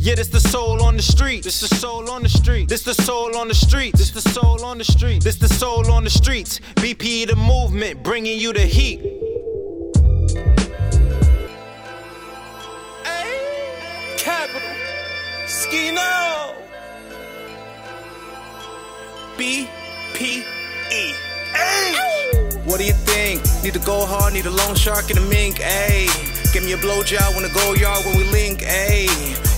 Yeah, this the soul on the street. This the soul on the street. This the soul on the street. This the soul on the street. This the soul on the streets. BP the movement, bringing you the heat. Hey, capital, Skino, B P E. Hey. What do you think? Need to go hard, need a long shark and a mink, ayy. Give me a blowjob when I go yard when we link, ayy.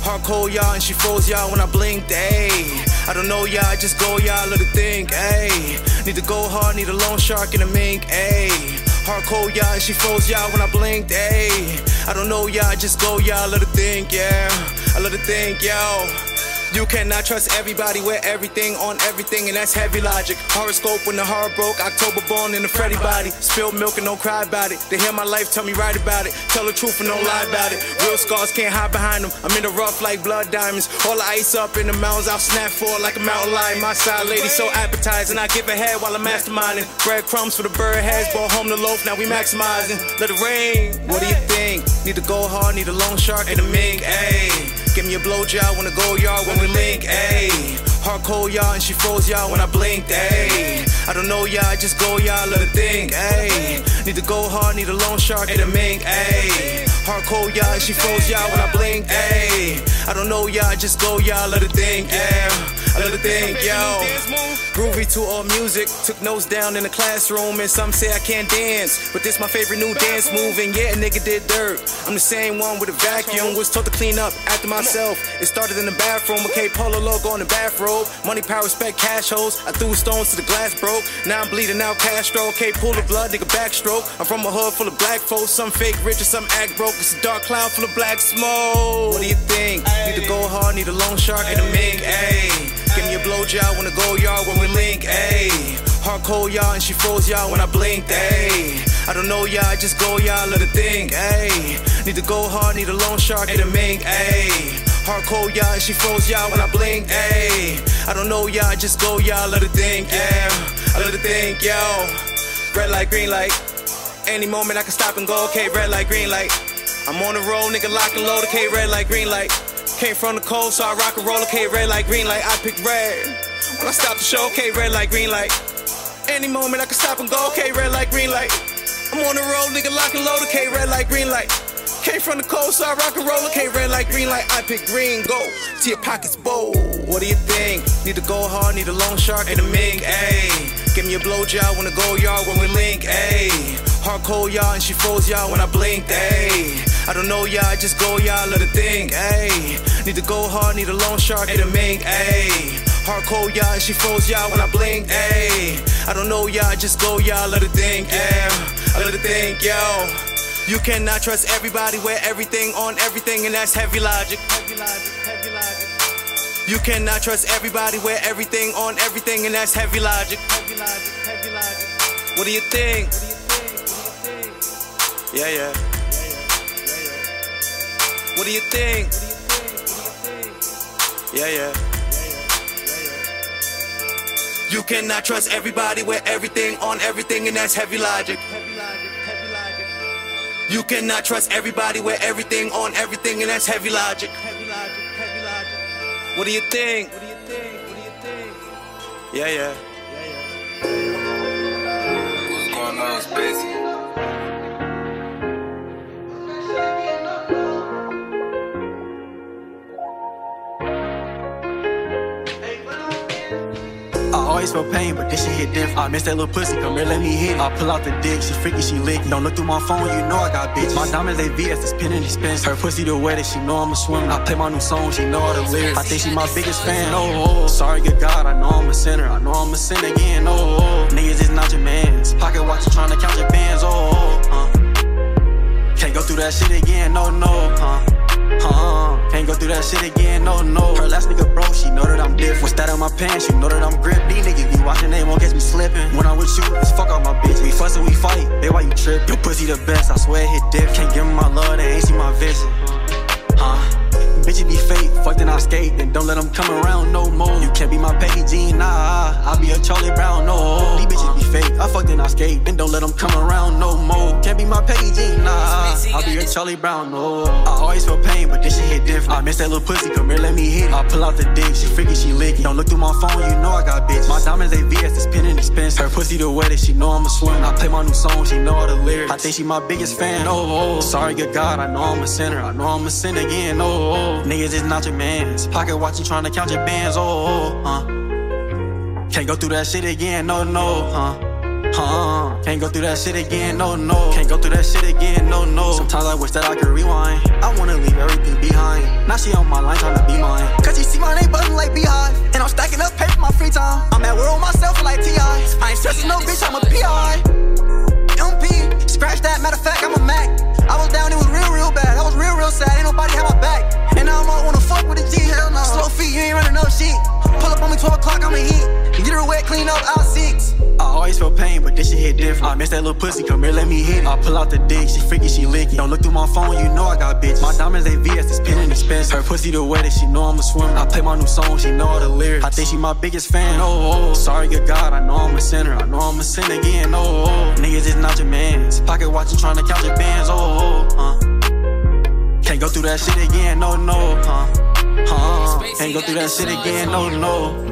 Hardcore y'all and she froze y'all when I blinked, ayy. I don't know y'all, just go y'all, let it think, ayy. Need to go hard, need a loan shark and a mink, ayy. Hardcore y'all and she froze y'all when I blinked, ayy. I don't know y'all, just go y'all, let it think, yeah. I let it think, yo. You cannot trust everybody with everything on everything, and that's heavy logic. Horoscope when the heart broke, October born in a Freddy body. Spilled milk and don't cry about it. They hear my life, tell me right about it. Tell the truth and don't lie about it. Real scars can't hide behind them. I'm in the rough like blood diamonds. All the ice up in the mountains, I'll snap for like a mountain lion. My side lady so appetizing, I give a head while I'm masterminding. Breadcrumbs for the bird heads, brought home the loaf, now we maximizing. Let it rain. What do you think? Need to go hard, need a long shark and a mink, ayy. Give me a blowjob when I go yard when we link, ayy. Hardcore y'all and she froze y'all when I blinked, ayy. I don't know y'all, just go y'all, let it think, ayy. Need to go hard, need a loan shark and a mink, ayy. Hardcore y'all and she froze y'all when I blinked, ayy. I don't know y'all, just go y'all, let it think, yeah. It think, yo. Groovy to all music, took notes down in the classroom, and some say I can't dance. But this my favorite new dance move, and yeah, a nigga did dirt. I'm the same one with a vacuum, was told to clean up after myself. It started in the bathroom, okay, polo logo on the bathrobe. Money, power, respect, cash hoes. I threw stones to the glass broke. Now I'm bleeding out Castro, okay, pull the blood, nigga backstroke. I'm from a hood full of black folks, some fake rich and some act broke. It's a dark cloud full of black smoke. What do you think? Need to go hard, need a loan shark and a mink, ayy. Give me a blowjob when I go yard when we link, ayy. Hardcore y'all and she froze y'all when I blinked, ayy. I don't know y'all, just go y'all, let it think, ayy. Need to go hard, need a loan shark and a mink, ayy. Hardcore y'all and she froze y'all when I blinked, ayy. I don't know y'all, just go y'all, let it think, yeah. I let it think, yo. Red light, green light. Any moment I can stop and go, okay, red light, green light. I'm on the road, nigga, lock and load, okay, red light, green light. Came from the cold, so I rock and roll. Okay, red light, green light. I pick red. When I stop the show, okay, red light, green light. Any moment I can stop and go. Okay, red light, green light. I'm on the road, nigga, lock and load. Okay, red light, green light. Came from the cold, so I rock and roll. Okay, red light, green light. I pick green, go to your pockets bold. What do you think? Need to go hard, need a long shark and a mink, ayy. Give me a blowjob when I go yard when we link, ayy. Hardcore y'all and she froze y'all when I blinked, ayy. I don't know y'all, just go y'all, let it think, ayy. Need to go hard, need a long shark and a mink, ayy. Hardcore y'all she froze y'all when I blink, ayy. I don't know y'all, just go y'all, let it think, yeah. I let it think, yo. You cannot trust everybody with everything on everything, and that's heavy logic. Heavy logic, heavy logic. You cannot trust everybody with everything on everything, and that's heavy logic. Heavy logic, heavy logic. What do you think? What do you think? What do you think? Yeah, yeah. What do you think? Yeah, yeah. You cannot trust everybody with everything on everything, and that's heavy logic. You cannot trust everybody with everything on everything, and that's heavy logic. What do you think? Yeah, yeah. What's going on, Spacey? Always feel pain, but this shit hit different. I miss that little pussy, come here, let me hit it. I pull out the dick, she freaky, she lick. Don't look through my phone, you know I got bitches. My diamonds, they VS, this pin and expense. Her pussy the wettest, she know I'm a swimmer. I play my new song, she know all the lyrics. I think she my biggest fan, oh, oh. Sorry, good God, I know I'm a sinner. I know I'm a sin again, oh, oh. Niggas is not your mans. Pocket watch, you trying to count your bands, oh, oh, uh. Can't go through that shit again, no, no, huh. Uh, can't go through that shit again, no, no. Her last nigga broke, she know that I'm different. What's that on my pants? You know that I'm grip. These niggas be watching, they won't catch me slipping. When I'm with you, it's fuck off my bitch. We fuss and we fight, babe, why you trip? Your pussy the best, I swear it hit dip. Can't give my love, they ain't see my vision. Huh? Bitches be fake, fuck then I skate, then don't let them come around no more. Can't be my Jean, nah, I'll be a Charlie Brown, no. These bitches be fake, I fuck then I skate, then don't let them come around no more. Can't be my Jean, nah, I'll be a Charlie Brown, no. I always feel pain, but this shit hit different. I miss that little pussy, come here, let me hit it. I pull out the dick, she freaky, she licky. Don't look through my phone, you know I got bitches. My diamonds, they VS, this pin and expense. Her pussy the wettest, she know I'm a swimmer. I play my new song, she know all the lyrics. I think she my biggest fan, oh, oh. oh. Sorry, good God, I know I'm a sinner, I know I'm a sin again, oh, oh. oh. Niggas is not your mans. Pocket watching, trying to count your bands, oh, oh, oh. Huh. Can't go through that shit again, no, no, huh. Huh, can't go through that shit again, no, no. Can't go through that shit again, no, no. Sometimes I wish that I could rewind. I wanna leave everything behind. Now she on my line trying to be mine. Cause you see my name buzzing like Beehive. And I'm stacking up paper my free time. I'm at war with myself like T.I. I ain't stressing no bitch, I'm a P.I. MP, scratch that, matter of fact, I'm a Mac. I was down, it was real, real bad. I was real, real sad, ain't nobody had my back. And now I'm all wanna fuck with a G, hell no. Slow feet, you ain't running no shit. Pull up on me 12 o'clock, I'm a heat. Get her wet, clean up, out six. I always feel pain, but this shit hit different. I miss that little pussy, come here, let me hit it. I pull out the dick, she freaky, she licky. Don't look through my phone, you know I got bitches. My diamonds, they VS, it's pin and expense. Her pussy the wettest, she know I'm a swimmer. I play my new song, she know all the lyrics. I think she my biggest fan, oh, oh. oh. Sorry, good God, I know I'm a sinner. I know I'm a sin again, oh, oh, oh. Niggas is not your mans. Pocket watching, trying to count your bands, oh, oh, huh. Can't go through that shit again, no, no, huh. Huh. Can't go through that shit again, no, no.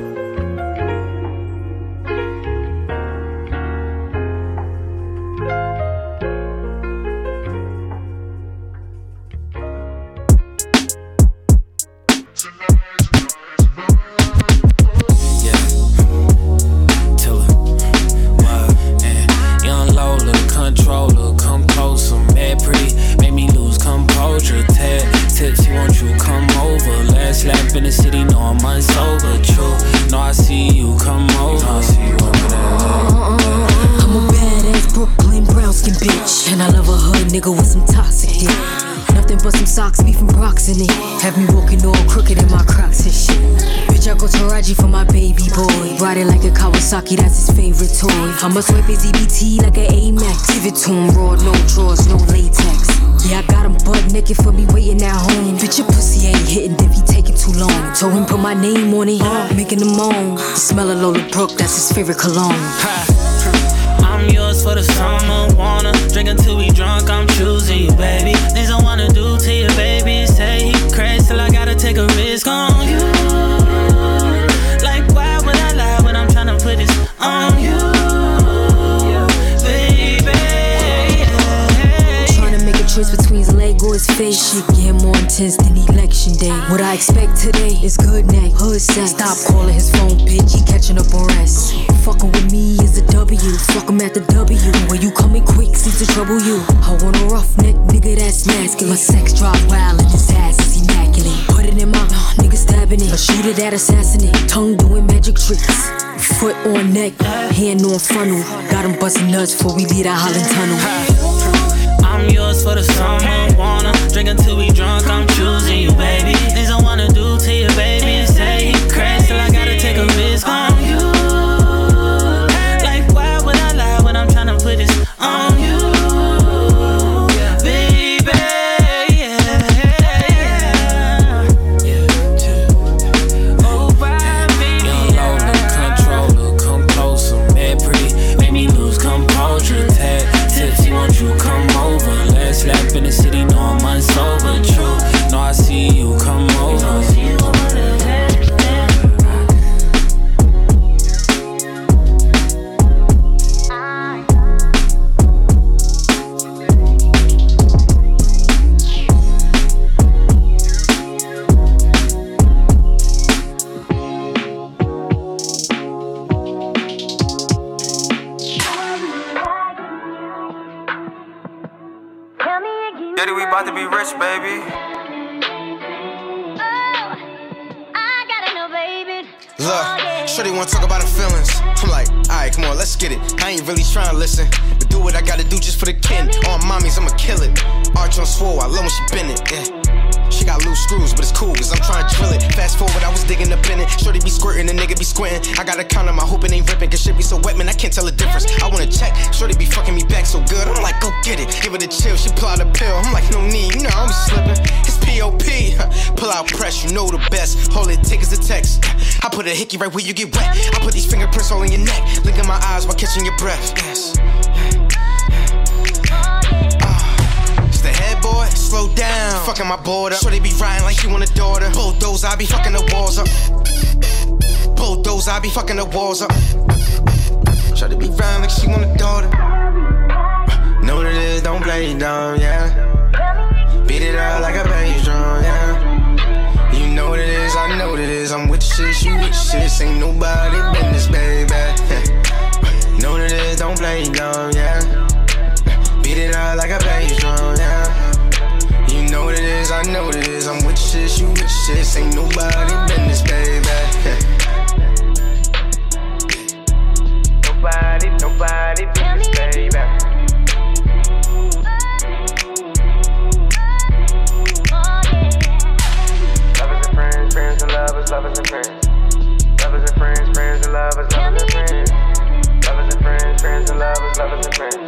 Kawasaki, that's his favorite toy. I must swipe his EBT like an Amex. Give it to him raw, no drawers, no latex. Yeah, I got him butt naked for me waiting at home. Bitch, your pussy ain't hitting if he taking too long. Told him put my name on it, making him moan. The smell of Lola Brooke, that's his favorite cologne. I'm yours for the summer. Wanna drink until we drunk. I'm choosing you, baby. Get more intense than election day. What I expect today is good neck, hood sex. Stop calling his phone, bitch. He catching up on rest. Fucking with me is a W. Fuck him at the W. When you coming quick, seems to trouble you. I want a rough neck, nigga that's masculine. My sex drive wild and his ass is immaculate. Put it in my uh, nigga stabbing it. A shooter that assassinate. Tongue doing magic tricks. Foot on neck, hand on funnel. Got him busting nuts before we leave that Holland tunnel. For the summer. Wanna drink until we drunk. I'm choosing you, baby. Things right where you you. Ain't nobody business, baby. know that it is, don't play down, yeah. Beat it out like a bass drum, yeah You know what it is, I know what it is. I'm with shit, you with shit. Ain't nobody business, baby. nobody, nobody love is love is a man.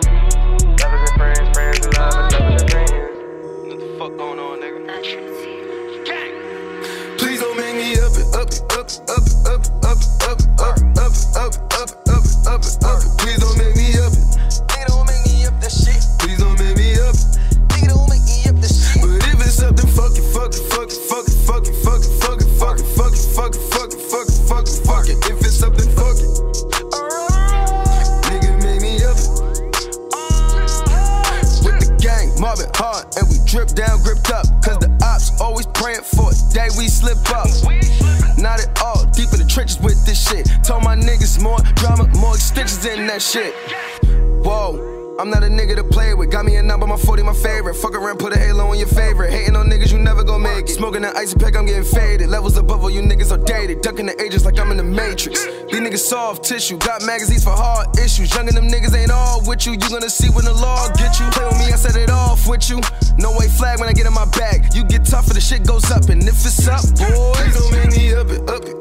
Icy pack, I'm getting faded. Levels above all you niggas are dated. Ducking the ages like I'm in the Matrix. These niggas soft tissue. Got magazines for hard issues. Young them niggas ain't all with you. You gonna see when the law get you. Play with me, I set it off with you. No way flag when I get in my bag. You get tougher, the shit goes up. And if it's up, boys, up it, up it,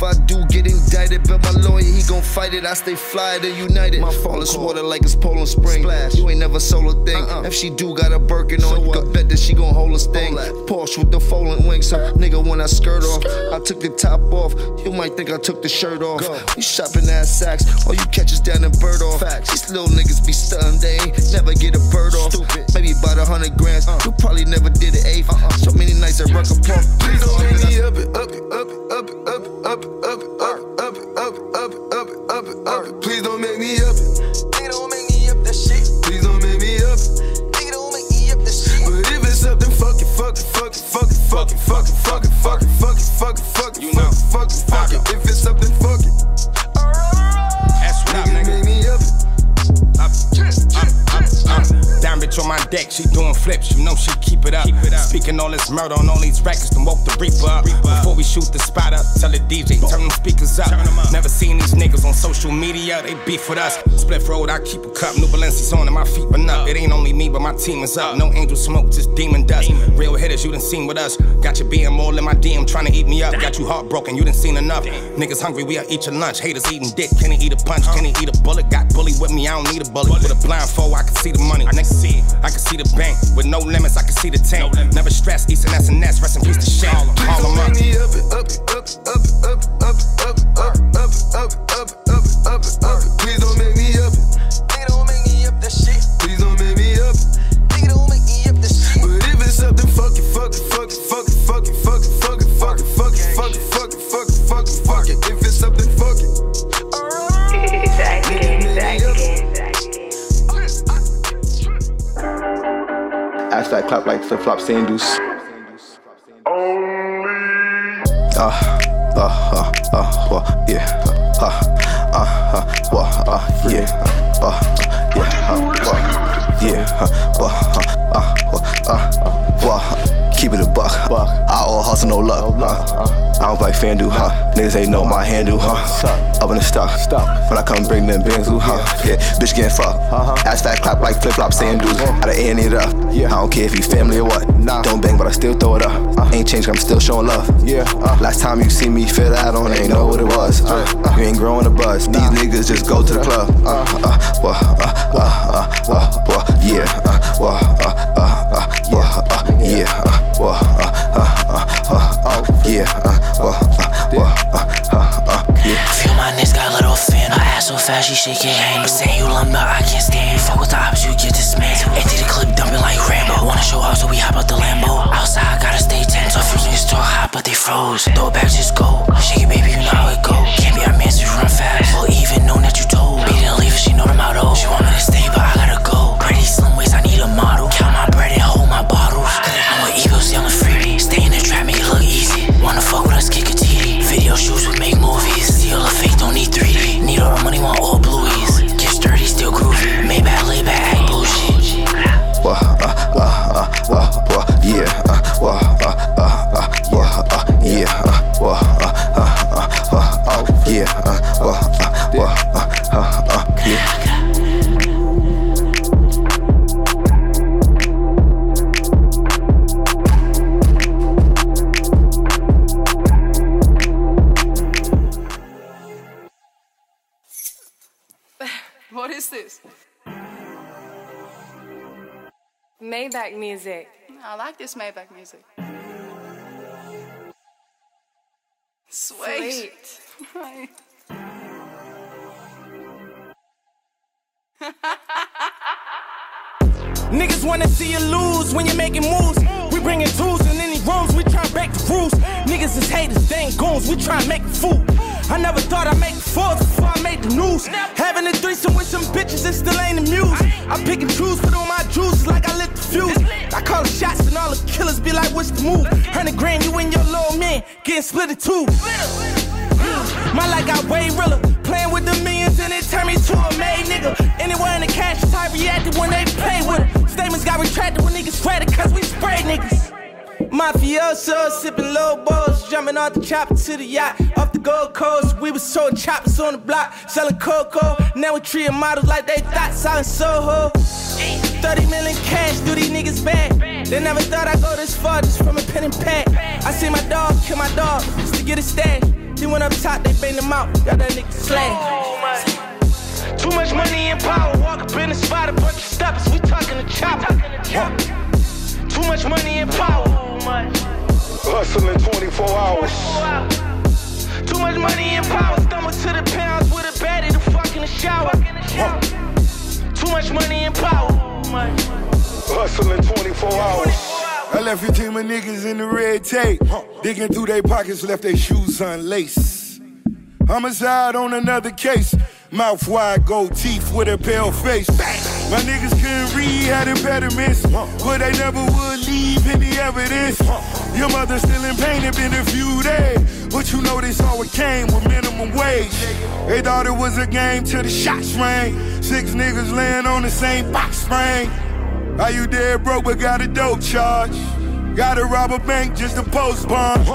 If I do get indicted, but my lawyer, he gon' fight it. I stay flyer than united. My All this water like it's Poland Spring. Splash. You ain't never solo thing. Uh-uh. If she do got a Birkin on, so you can bet that she gon' hold a sting. Porsche with the folding wings. So, nigga, when I skirt off, I took the top off. You might think I took the shirt off. Go. We shopping ass sacks. All you catch is down in bird off. Facts. These little niggas be stunned. They ain't never get a bird off. Stupid. Maybe about a hundred grams. Uh. You probably never did an eighth. Uh-uh. So many nights at Rucker Park. Please don't up it, up it, up it, up it, up up up up up up up up up. Please don't make me up. Nigga don't make me up that shit. Please don't make me up. Nigga don't make me up that shit. But if it's something, fuck it, fuck it, fuck it, fuck it, fuck it, fuck it, fuck it, fuck it, fuck it, fuck it, fuck it, fuck it, fuck it, fuck it. If it's something, fuck bitch on my deck, she doing flips, you know she keep it up. Keep it up. Speaking all this murder on all these records, then woke the reaper up. Reaper Before we shoot the spot up, tell the DJ, turn them speakers up. Them up. Never seen these niggas on social media, they beef with us. Split road, I keep a cup, new Balenci's on and my feet but up. It ain't only me, but my team is up. No angel smoke, just demon dust. Demon. Real hitters, you done seen with us. Got you being more in my DM, trying to eat me up. Got you heartbroken, you done seen enough. Damn. Niggas hungry, we are eat your lunch. Haters eating dick, can he eat a punch? Can he eat a bullet? Got bully with me, I don't need a bullet. With a blindfold, I can see the money. I can see it. I can see the bank. With no limits, I can see the tank. Never stress, East and S and S, rest in peace to Shane. Niggas ain't know my handle, huh? Up in the stock. When I come bring them bands, huh? Yeah, bitch getting fucked. Ass fat clap like flip flop sandals. I done end it up. I don't care if you family or what. Don't bang, but I still throw it up. Ain't changed, I'm still showing love. Yeah. Last time you see me fit out on, ain't know what it was. Uh, you ain't growing a buzz. These niggas just go to the club. Uh, uh, uh, uh, uh, uh, uh, yeah. Uh, uh, uh, uh, uh, uh, yeah. She shake your hand. Saying you lumber, I can't stand. Fuck with the ops, you get dismantled. Empty the clip, dumping like Rambo. Wanna show off, so we hop out the Lambo. Outside, gotta stay tense. Tough niggas talk hot, but they froze. Throw it back, just go. Shake it, baby, you know how it go. Can't be our man, so you run fast. Or even know that you told. Didn't leave, she know the motto. She want me to like this Maybach music. Sweet. Sweet. Niggas wanna see you lose when you're making moves. Bringing tools in any rooms, we try break the rules. Niggas is haters, they ain't goons, we try make a fool. I never thought I'd make fours before I made the news. Having a threesome with some bitches, it still ain't amused. I pick and choose, put on my juices like I lit the fuse. I call the shots and all the killers be like, what's the move? Hundred grand, you and your little man getting split in two. My life got way realer. Playing with the millions and it turned me to a made nigga. Anywhere in the cash type reacted when they play with it. Statements got retracted when niggas sweated cause we spray niggas. Mafioso, sipping low balls, jumping off the chopper to the yacht. Off the Gold Coast, we was sold choppers on the block, selling cocoa. Now we treating models like they thought selling Soho. 30 million cash, do these niggas bad. They never thought I'd go this far just from a pen and pad. I see my dog kill my dog just to get a stash. He went up top, they banged him out, got that nigga slashed. Too much money and power, walk up in the spot, a bunch of steppers, we talking the chopper. Too much money and power. Hustling 24 hours. Too much money and power, stumble to the pounds with a baddie to fuck in the shower. Too much money and power. Hustling 24 hours. I left your team of niggas in the red tape. Digging through their pockets, left their shoes unlaced. Homicide on another case. Mouth wide, gold teeth with a pale face. My niggas couldn't read, had impediments. But they never would leave any evidence. Your mother still in pain, it been a few days. But you know this all it came with minimum wage. They thought it was a game till the shots rang. Six niggas laying on the same box spring. How you dead broke but got a dope charge? Gotta rob a bank just to post bond.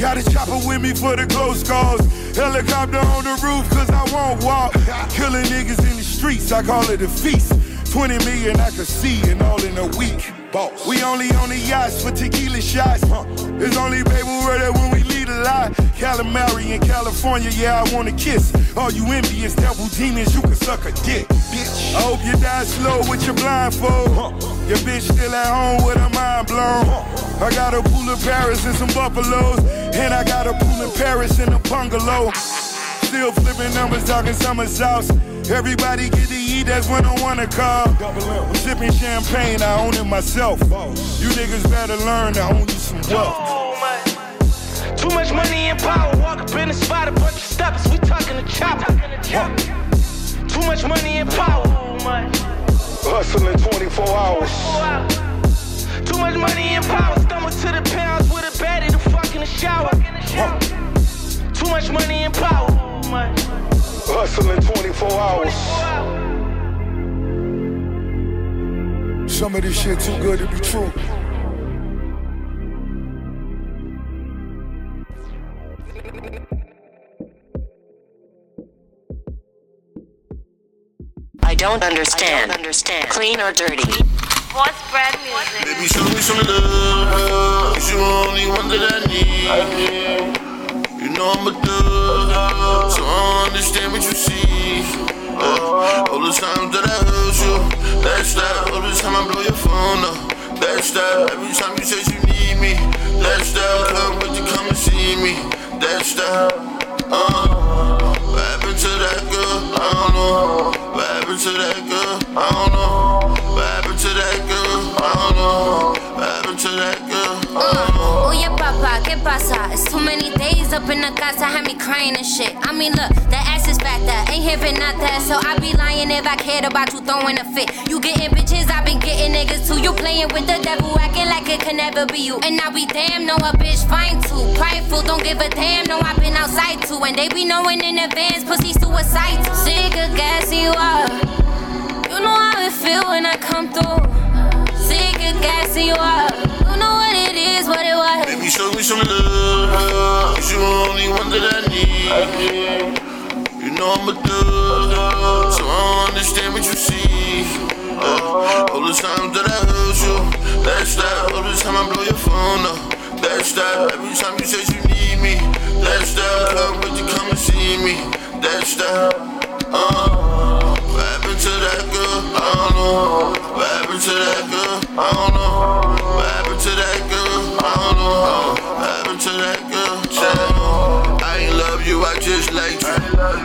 Got a chopper with me for the close calls. Helicopter on the roof cause I won't walk. Killing niggas in the streets, I call it a feast. 20 million I could see and all in a week. Boss. We only on the yachts for tequila shots. It's only baby word when we lead a lie. Calamari in California, yeah, I wanna kiss. All you envious devil demons, you can suck a dick, bitch. I hope you die slow with your blindfold. Your bitch still at home with her mind blown. I got a pool in Paris and some buffaloes. And I got a pool in Paris and a bungalow. Still flipping numbers, talking summer sauce. Everybody get to eat, that's when I wanna call. I'm sipping champagne, I own it myself. You niggas better learn to own you some wealth. Oh Too much money and power, walk up in the spot, a bunch of steppers, we talking the chopper. Too much money and power. Hustling 24 hours. Too Too much money and power. Stumble to the pounds with a baddie to fuck in the shower. Too much money and power. Hustling 24 hours. Some of this shit too good to be true. I don't understand. understand. Clean or dirty? What's brand music? Baby, show me some love. Cause you only one that I need. You know I'm a thug, so I don't understand what you see. Uh, all the times that I hurt you, that's that. All the time I blow your phone up, that's that. Every time you say you need me, that's that. Can't wait to come and see me, that's that. Uh, what happened to that girl? I don't know. Happened to that girl? I don't know. What happened to that girl? I don't know. What happened to that girl? Don't know. Uh, oh, Oye, papa, ¿qué pasa? It's too many days up in the casa, had me crying and shit. I mean, look, the ass is fat, that ain't not that. So I be lying if I cared about you throwing a fit. You getting bitches, I been getting niggas too. You playing with the devil, acting like it can never be you. And I be damn, know a bitch fine too. Prideful, don't give a damn, no, I been outside too. And they be knowing in advance, pussy suicide too. Sick of you up. You know how it feel when I come through. Sick of gassing you up. You know what it is, what it was. Baby, show me some love. Cause you the only one that I need. You know I'm a thug, so I don't understand what you see. Uh, all the times that I hurt you, that's that. All the time I blow your phone up, that's that. Every time you say you need me, that's that. Can't wait to come and see me, that's that. Uh, that girl? I don't know. What happened to that girl? I don't know. What happened to that girl? I don't know. What happened to that girl? I. I ain't love you, I just like you.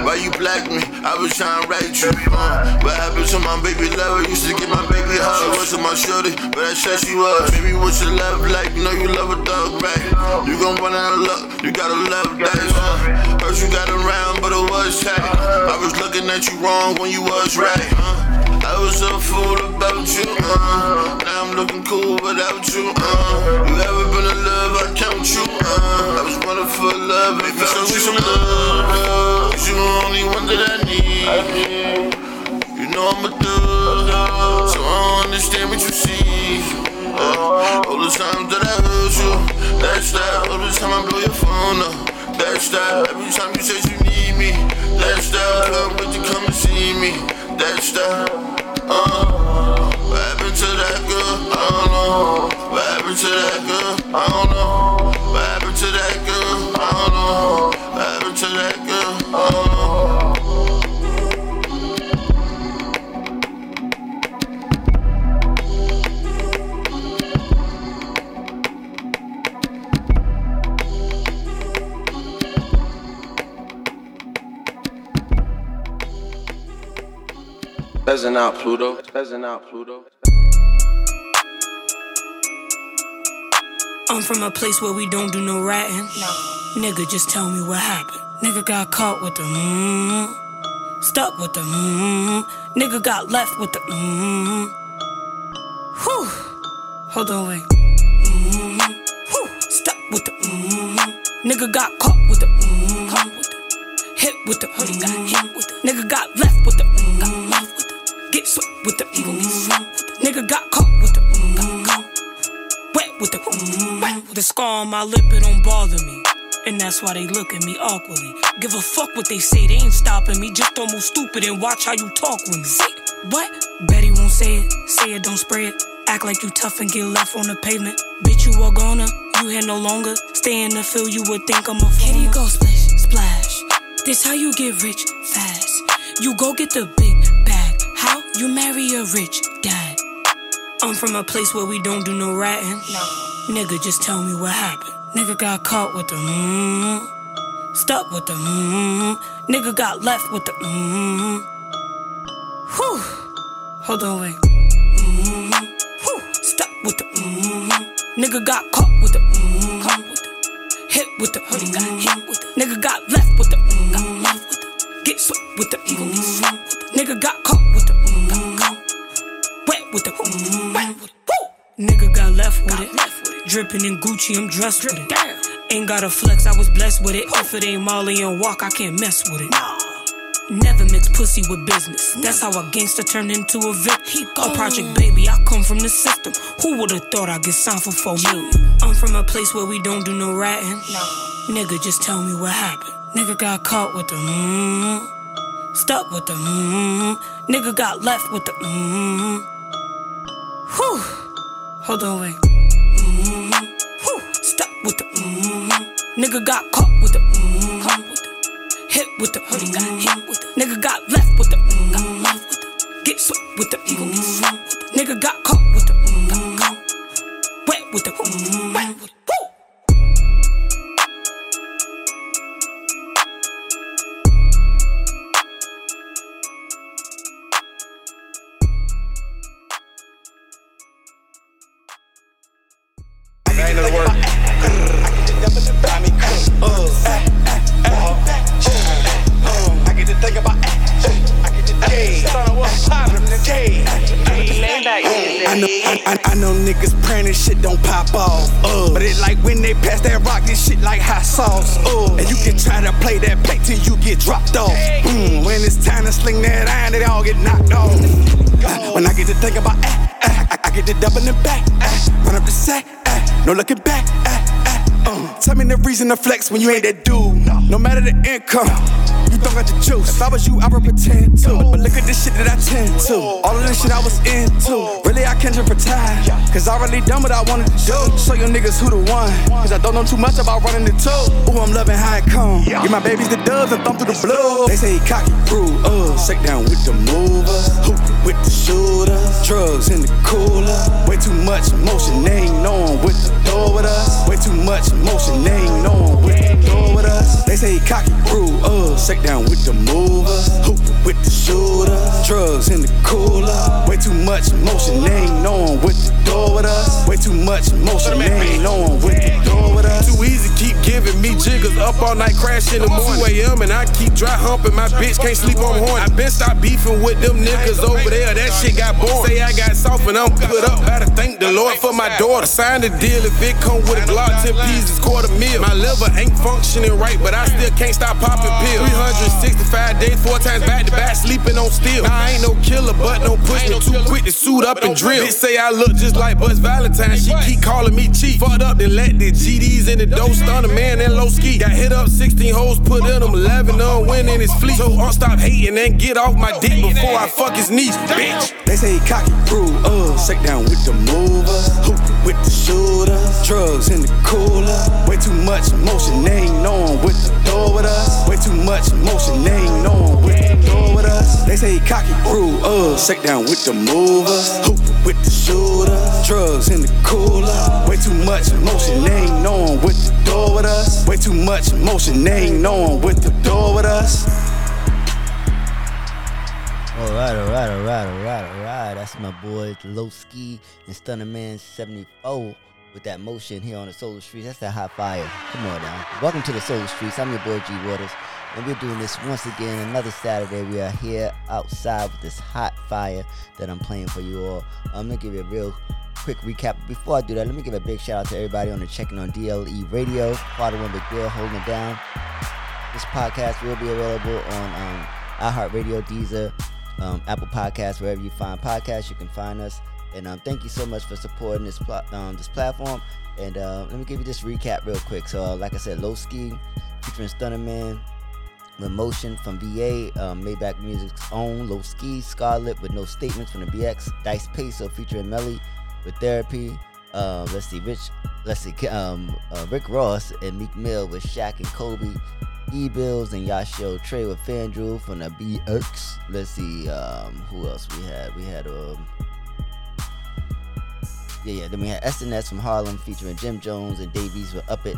Why you black me? I was trying to write you. Uh, what happened to my baby lover? Used to get my baby hug. She wasn't my shorty, but I said she was. Baby, what's your love like? You know you love a thug, right? You gon' run out of luck, you gotta love dice. Uh, heard you got around, but it was tight. I was looking at you wrong when you was right. Uh, was a fool about you, uh. Now I'm looking cool without you, uh. You ever been in love? I count you, uh. I was running for love, baby, show me some love. Cause you the only one that I need. You know I'm a thug, so I don't understand what you see. Uh, all the times that I hurt you, that's that. All the time I blow your phone up, that's that. Every time you say you need me, that's that. Can't wait to come and see me, that's that. What happened to that girl? I don't know. What happened to that girl? I don't know. What happened to that girl? I don't know. What happened to that girl? I don't know. Pheasant out, Pluto. Pheasant out, Pluto. I'm from a place where we don't do no ratting. Nigga, just tell me what happened. Nigga got caught with the mmm. Stuck with the mmm. Nigga got left with the mmm. Whew. Hold on, wait. Mm, whew. Stuck with the mmm. Nigga got caught with the mmm. Caught with the hit with the hoodie. Got hit with the nigga got left with the mmm. Get swept with the swept nigga got caught with the. Wet with the wet with the scar on my lip, it don't bother me. And that's why they look at me awkwardly. Give a fuck what they say, they ain't stopping me. Just don't move stupid and watch how you talk with me. Say, what? Betty won't say it, say it, don't spray it. Act like you tough and get left on the pavement. Bitch, you are gonna, you here no longer. Stay in the field, you would think I'm a fool. Here you go, splish, splash. This how you get rich fast. You go get the big bag. How? You marry a rich dad. I'm from a place where we don't do no ratting. Nigga, just tell me what happened. Nigga got caught with the mmm. Stuck with the mmm. Nigga got left with the mmm. Whew. Hold on, wait. Mm, whew. Stuck with the mmm. Nigga got caught with the mmm. Caught with the hit with the hoodie. Got mm-hmm. hit with the nigga got left with the mmm. Got left with the get swept with the mmm. Nigga got caught with the mmm. Got caught wet with the mm, with woo. Nigga got left with it. Dripping in Gucci, I'm dressed with it. Ain't got a flex, I was blessed with it. If it ain't Molly and walk, I can't mess with it. Nah. Never mix pussy with business. That's how a gangster turned into a vic. A project baby, I come from the system. Who would've thought I'd get signed for four million? I'm from a place where we don't do no ratting. Nah. Nigga, just tell me what happened. Nigga got caught with the mmm. Stuck with the mmm. Nigga got left with the mmm. Whew. Hold on, wait. Mm, whew. Stuck with the mmm. Nigga got caught with the mmm. Caught with the hit with the hoodie, got hit with the nigga got left with the mm, got left with the get swept with the mm, get swept with the nigga got caught with the mm, got caught wet with the mm, reason to flex when you ain't that dude. No matter the income, you don't got the juice. If I was you, I would pretend to. But look at this shit that I tend to. All of this shit I was into. Really, I can't retire. Cause I really done what I wanted to do. Show you niggas who the one. Cause I don't know too much about running the two. Ooh, I'm loving how it come. Give my babies the dubs and thumb through the blue. They say he cocky, rude, uh. Shake down with the movers. Hooping with the shooters. Drugs in the cooler. Way too much emotion, they ain't knowing what to do with us. Way too much motion, they ain't knowing what to do with us. They say he cocky, rude, uh. Shake down with the movers. Hooping with the shooters. Drugs in the cooler. Way too much motion, they ain't knowing what to do with us. Way too much motion, they ain't knowing what to do with us. Too easy, keep giving me jiggers up all night, crash in the morning. 2 a.m. and I keep dry humping. My bitch can't sleep on horn. I been stop beefing with them niggas over there. That shit got boring. Say I got soft and I'm put up. Gotta thank the Lord for my daughter. Sign the deal if it come with a Glock, 10 pieces, quarter meal. My liver ain't functioning right, but I still can't stop popping pills. 365 days, four times back to back, sleeping on steel. Nah, I ain't no killer, but no push me too quick to suit up and drill. Bitch say I look just like Buzz Valentine. She keep calling me cheap. Fucked up, then let the GDs in the dough stun a man and low ski. Got hit up 16 hoes, put in them 11 on winning his fleet. So I'll stop hating and get off my dick before I fuck his niece, bitch. They say he cocky, rude, uh. Shake down with the movers. Hooping with the shooters. Drugs in the cooler. Way too much motion, they ain't knowing what to do with us. Way too much motion, they ain't knowing what to do with us. They say cocky, rude, uh. Shake down with the movers. Hooping with the shooters. Drugs in the cooler. Way too much motion, they ain't knowing what to do with us. Way too much motion, they ain't knowing what to do with us. All right, all right, all right, all right, all right. That's my boy Lowski and Stunner Man 74 with that motion here on the Soul of the Streets. That's that hot fire. Come on now. Welcome to the Soul of the Streets. I'm your boy G Waters, and we're doing this once again. Another Saturday. We are here outside with this hot fire that I'm playing for you all. I'm gonna give you a real quick recap. Before I do that, let me give a big shout out to everybody on the checking on DLE Radio. Father One Big Bill holding it down. This podcast will be available on um, iHeartRadio, Deezer, um, Apple Podcasts, wherever you find podcasts, you can find us. And um, thank you so much for supporting this pl- um, this platform. And uh, let me give you this recap real quick. So, uh, like I said, Low Ski featuring Stunner Man, with Motion from VA, um, Maybach Music's own Low Ski, Scarlet with No Statements from the BX, Dice Peso featuring Melly with Therapy. Uh, let's see, Rich, let's see, um, uh, Rick Ross and Meek Mill with Shaq and Kobe. E Bills and Yashio Trey with Fandrew from the BX. Let's see, um, who else we had? We had um, yeah, yeah. Then we had SNS from Harlem featuring Jim Jones and Davies with Up It.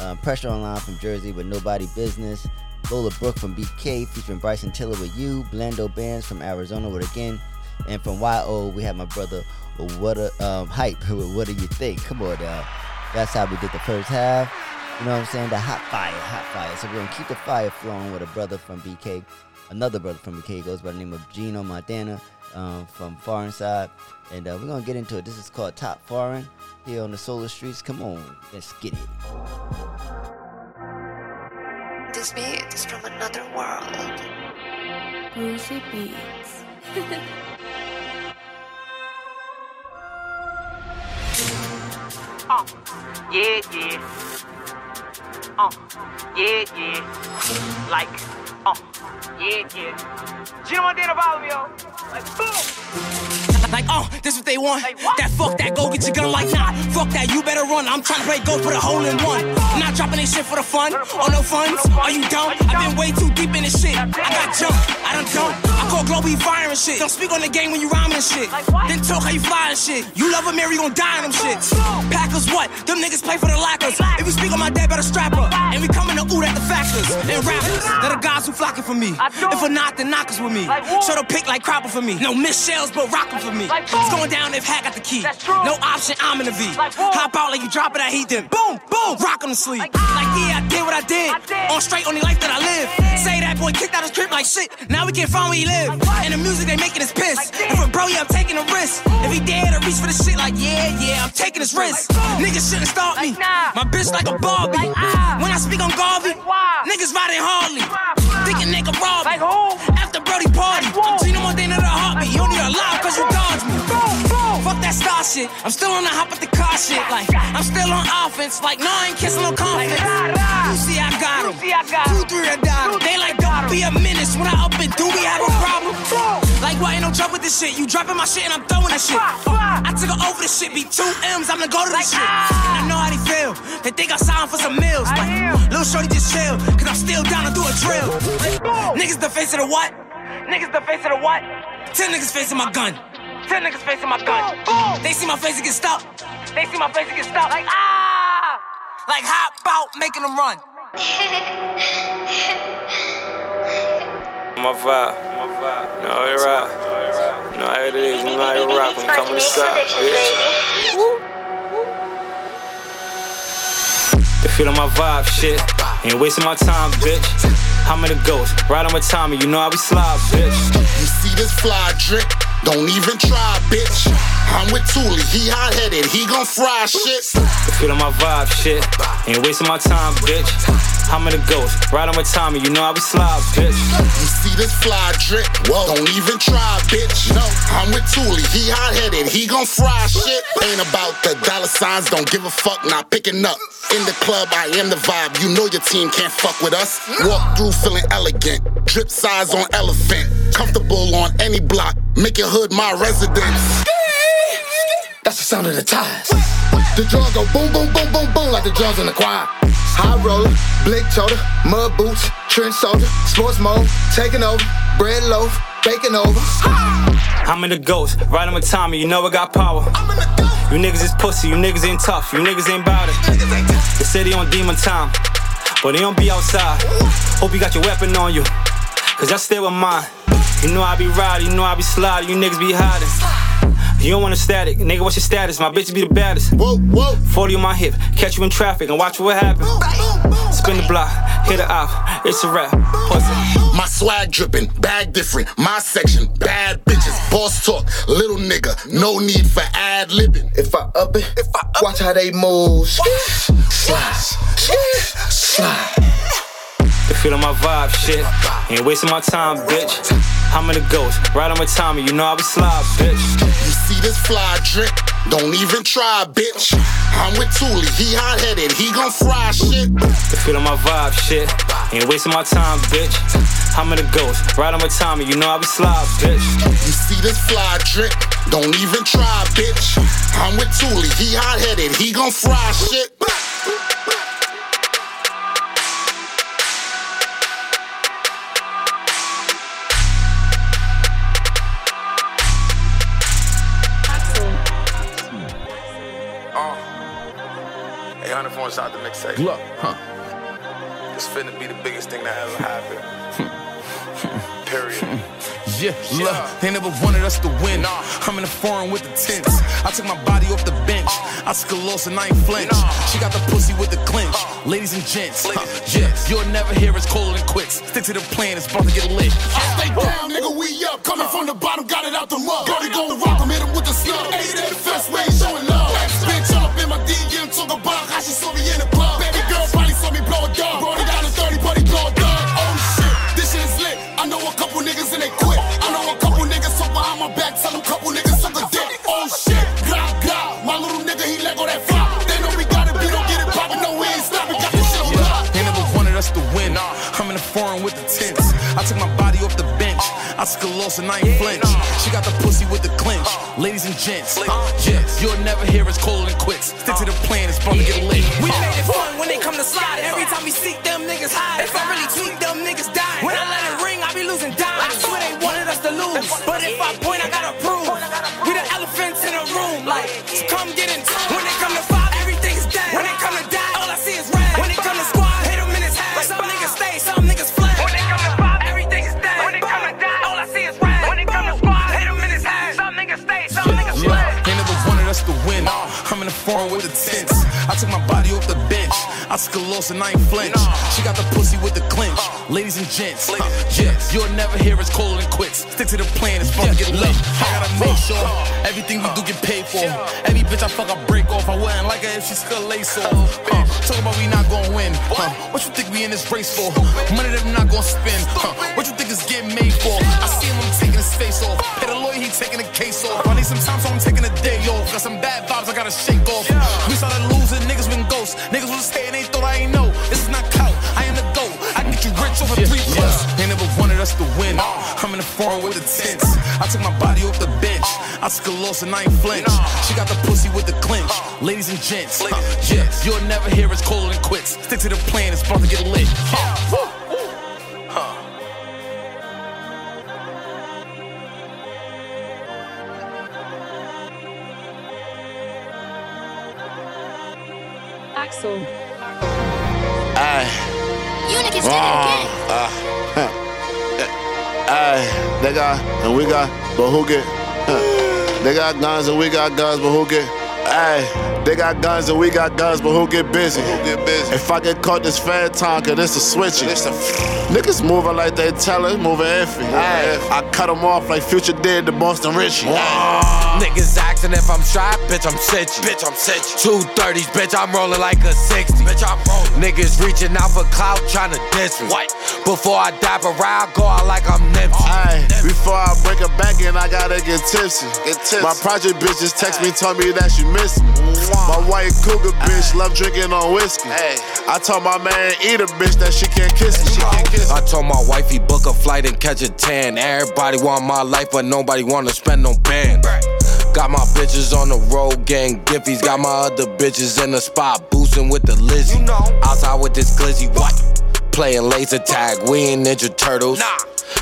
Um, Pressure Online from Jersey with Nobody Business. Lola Brooke from BK featuring Bryson Tiller with You. Blando Bands from Arizona with Again. And from YO, we had my brother What a um, Hype with What Do You Think? Come on now. That's how we did the first half. You know what I'm saying? The hot fire, hot fire. So we're gonna keep the fire flowing with a brother from BK. Another brother from BK goes by the name of Gino Montana. Um, from Foreign Side. And uh, we're going to get into it. This is called Top Foreign here on the Solar Streets. Come on, let's get it. This beat is from another world. Brucey Beats. Uh, yeah, yeah. Uh, yeah, yeah. Like, uh, yeah, yeah. You know what they about me, yo? Like, boom. Like, oh, this what they want. that fuck that, go get your gun like nah. Fuck that, you better run. I'm trying to play go put a hole in one. Not dropping this shit for the fun or no funds. Are you dumb? I've been way too deep in this shit. I got jump, I don't done dump. I call Globey fire and shit. Don't speak on the game when you rhyming and shit. Then talk how you fly and shit. You love a Mary, gon' die in them shit. Packers what? Them niggas play for the lackers. If you speak on my dad, better strap up. And we coming to oot at the factors. And rappers, they're the guys who flocking for me. If we're not, then knockers with me. Show the pick like Cropper for me. No miss shells, but rockin' for me. It's going down if Hack got the key. No option, I'm in the V. Hop out like you drop it, I heat them. Boom, boom, rock on the sleep. Like, yeah, I did what I did. On straight, on the life that I live. Say that boy kicked out his crib like shit. Now we can't find where he live. And the music they making is piss. And for bro, yeah, I'm taking a risk. If he dare to reach for the shit, like yeah, yeah, I'm taking his risk. Niggas shouldn't stop me. My bitch like a Barbie. When I speak on Garvey, niggas riding Harley. Thinking nigga rob me. Shit. I'm still on the hop with the car shit. Like, I'm still on offense. Like, no, I ain't kissing no confidence. You see, I got him. Two, three, I got him. They like, don't be a menace. When I up and do, we have a problem. Like, why ain't no jump with this shit? You dropping my shit and I'm throwing that shit. I took her over this shit. Be two M's, I'm gonna go to this shit. And I know how they feel. They think I signed for some meals. But little shorty just chill. Cause I'm still down to do a drill. Niggas the face of the what? Niggas the face of the what? Ten niggas facing my gun. Ten niggas facing my gun. Boom. They see my face and get stopped. They see my face and get stopped. Like, ah! Like, hop out, making them run. My vibe. My vibe. No, it rock. No, how it is. You know how it rock when you come on the side, bitch. They feeling my vibe, shit. Ain't wasting my time, bitch. I'm in the ghost, right on my Tommy, you know how we slide, bitch. You see this fly drip? Don't even try, bitch. I'm with Thule, he hot headed, he gon' fry shit. Feeling my vibe, shit. Ain't wasting my time, bitch. I'm in the ghost, right on my Tommy, you know how we slide, bitch. You see this fly drip? Whoa. Don't even try, bitch. No, I'm with Thule, he hot headed, he gon' fry shit. Ain't about the dollar signs, don't give a fuck, not picking up. In the club, I am the vibe, you know your team can't fuck with us. Walk through feeling elegant, drip size on elephant. Comfortable on any block, make your hood my residence. That's the sound of the tires. The drums go boom, boom, boom, boom, boom like the drums in the choir. High roller, blick shoulder, mud boots, trench soldier, sports mode, taking over, bread loaf, baking over. I'm in the ghost, right on my Tommy, you know I got power. You niggas is pussy, you niggas ain't tough, you niggas ain't bout it. The city on demon time, but they don't be outside. Hope you got your weapon on you, cause I stay with mine. You know I be riding, you know I be sliding, you niggas be hiding. You don't want a static, nigga, what's your status? My bitch be the baddest. Whoa, whoa. 40 on my hip, catch you in traffic and watch what happens. Spin the block, hit it off, it's a rap. Pussy. My swag dripping, bag different, my section, bad bitches, boss talk, little nigga, no need for ad libbing. If I up it, if I up it watch how they move. Slide, slide. Feeling my vibe, shit. Ain't wasting my time, bitch. I'm in the ghost, right on my Tommy, you know how we slide, bitch. You see this fly drip? Don't even try, bitch. I'm with Thule, he hot headed, he gon' fry shit. They feeling my vibe, shit. Ain't wasting my time, bitch. I'm in the ghost, right on my Tommy, you know how be slide, bitch. You see this fly drip? Don't even try, bitch. I'm with Thule, he hot headed, he gon' fry shit. Hey, 104 inside the mixtape. Look, huh? It's finna be the biggest thing that ever happened. Hmm. Period. Hmm. Yeah, look, they never wanted us to win. I'm in the foreign with the tents. I took my body off the bench. Uh. I took a loss and I ain't flinch. She got the pussy with the clinch. Ladies and gents, huh, yeah, you'll never hear us colder than quicks. Stick to the plan, it's about to get lit. Uh. I stay down, nigga, we up. Coming uh. from the bottom, got it out the mud. Go to go rock 'em, hit 'em with the snub. Hey, that the first way, showing love. Got the pussy with the clinch. Ladies and gents, uh, yeah, you'll never hear us than quicks. Stick to the plan, it's about to get lit. We made it fun when they come to slide. Every time we seek them niggas hide. If I really tweak them niggas die. When I let it ring, I be losing dimes. I swear they wanted us to lose. But if I point, I gotta prove. We the elephants in a room. Like, so come get in. A loss and I ain't flinch. She got the pussy with the clinch. Ladies and gents, uh, yeah, you'll never hear us colder than quicks. Stick to the plan, it's about to get lit. I gotta make sure everything we do get paid for. Every bitch I fuck, I break off. I wouldn't like her if she still lace off. Uh, talk about we not gonna win. Huh? What you think we in this race for? Money that I'm not gonna spend. Huh? What you think is getting made for? I see him, I'm taking his face off. Pay the lawyer, he taking the case off. I need some time, so I'm taking a day off. Got some bad vibes, I gotta shake I took and I ain't flinch. She got the pussy with the clinch. Ladies and gents, uh, yeah, you'll never hear us colder than quicks. Stick to the plan, it's about to get lit. Uh, huh. Axel. Aye. You niggas. Uh, huh. Aye, they got and we got, but who get? Huh. They got guns and we got guns, but who get? Aye, they got guns and we got guns, but who get busy? Who get busy? If I get caught this fat time, cause this a switchy. Niggas moving like they tell us, moving iffy. Aye, I cut them off like Future did to Boston Richey. Aye. Niggas asking if I'm shy, bitch, I'm sitchy. Bitch, I'm sitchy. Two thirties, bitch, I'm rolling like a 60. Bitch, I'm rolling. Niggas reaching out for clout, trying to diss me. What? Before I dap around, go out like I'm Nipsey. Aye, before I break a back in, I gotta get tipsy. Get tipsy. My project bitch just text me, told me that she miss me. My white cougar bitch love drinking on whiskey. I told my man, eat a bitch that she can't kiss me. She can't kiss me. I told my wifey book a flight and catch a tan. Everybody want my life, but nobody wanna spend no band. Got my bitches on the road, gang giffies. Got my other bitches in the spot, boosting with the Lizzie. Outside with this glizzy, what? Playing laser tag, we ain't Ninja Turtles.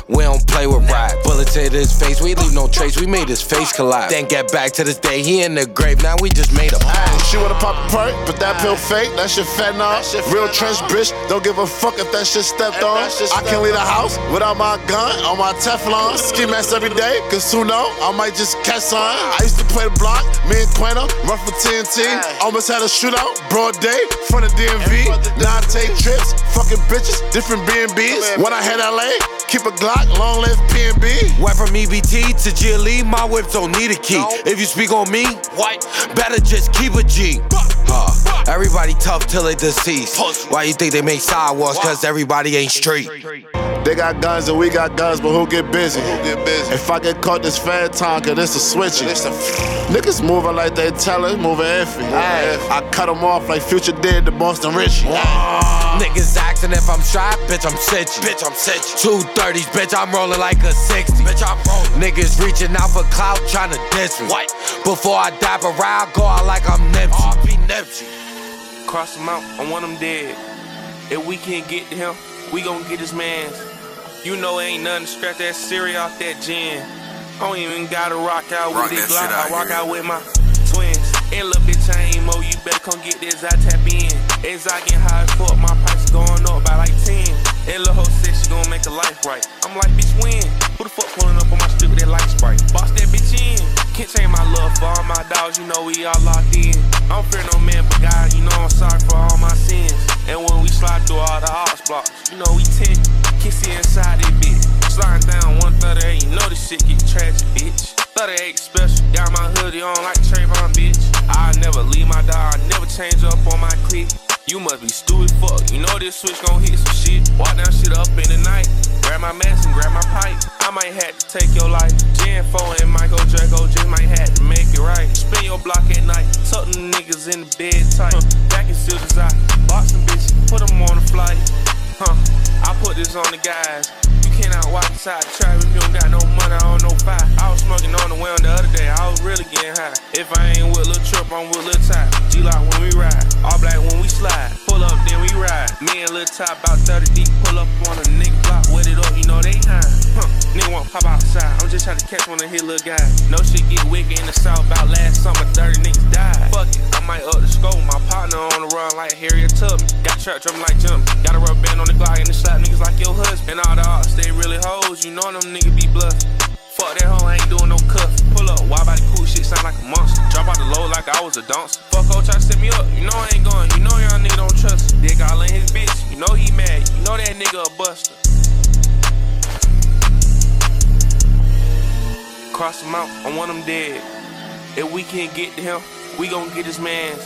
We don't play with rap. Bullets hit his face, we leave no trace. We made his face collapse. Then get back to this day, he in the grave. Now we just made a Ay, She wanna pop a perk, but that pill fake, that shit fentanyl. Real trench bitch, don't give a fuck if that shit stepped on. I can't leave the house without my gun on my Teflon. Ski mask every day, cause who know, I might just catch on. I used to play the block, me and Quena, run for TNT. Almost had a shootout, broad day, front of DMV. Now I take trips, fucking bitches, different B&Bs. When I hit LA, keep a Glock, long live PNB. Went from EBT to GLE, my whip don't need a key. If you speak on me, what? Better just keep a G. Huh. Everybody tough till they deceased. Why you think they make sidewalks? Cause everybody ain't straight. They got guns and we got guns, but who get busy? Who get busy? If I get caught this fat time, cause this a switchy. Niggas moving like they tell us, moving iffy. Aye, I cut them off like Future did to Boston Richey. Niggas asking if I'm shy, bitch, I'm sitchy. Bitch, I'm sitchy. Two thirties, bitch, I'm rolling like a 60. Bitch, I'm rolling. Niggas reaching out for clout, trying to diss me. What? Before I dap around, go out like I'm Nipsey. RP Nipsey. Cross him out, I want him dead. If we can't get to him, we gon' get his mans. You know ain't nothing to scratch that Siri off that gin. I don't even gotta rock out Rock with this Glock. I rock here. out with my twins. And little bitch, I ain't mo. You better come get this. I tap in. As I get high fuck, my price going up by like 10. And little hoe said she gon' make a life right. I'm like, bitch, when? Who the fuck pulling up on my strip with that light sprite? Boss that bitch in. Can't change my love for all my dogs, you know we all locked in. I don't fear no man but God, you know I'm sorry for all my sins. And when we slide through all the house blocks, you know we tint. Kissy inside that bitch. Sliding down 138, you know this shit get tragic, bitch. 38 special, got my hoodie on like Trayvon, bitch. I never leave my dog, I never change up on my clique. You must be stupid fuck. You know this switch gon' hit some shit. Walk down shit up in the night. Grab my mask and grab my pipe. I might have to take your life. Gen 4 and Michael Draco just might have to make it right. Spin your block at night. Tuck them niggas in the bed tight. Back and still desire. Box some bitches, put them on the flight. Huh, I put this on the guys cannot walk inside the trap if you don't got no money, I don't know fire. I was smoking on the way on the other day, I was really getting high. If I ain't with Lil Trip, I'm with Lil Top. G-Lock when we ride, all black when we slide. Pull up, then we ride. Me and Lil Top about 30 deep, pull up on trying to catch one of his little guys. No shit get wicked in the south, about last summer, 30 niggas died. Fuck it, I might up the scope, my partner on the run like Harriet Tubman. Got trap drum like jump, got a rubber band on the Glock and the slap niggas like your husband. And all the odds, they really hoes, you know them niggas be bluff. Fuck that hoe, I ain't doing no cuff. Pull up, why body cool shit sound like a monster. Drop out the low like I was a dunce. Fuck hoe, try to set me up, you know I ain't going. You know y'all nigga don't trust. Dick all in his bitch, you know he mad. You know that nigga a buster. Cross him out, I want him dead. If we can't get to him, we gon' get his mans.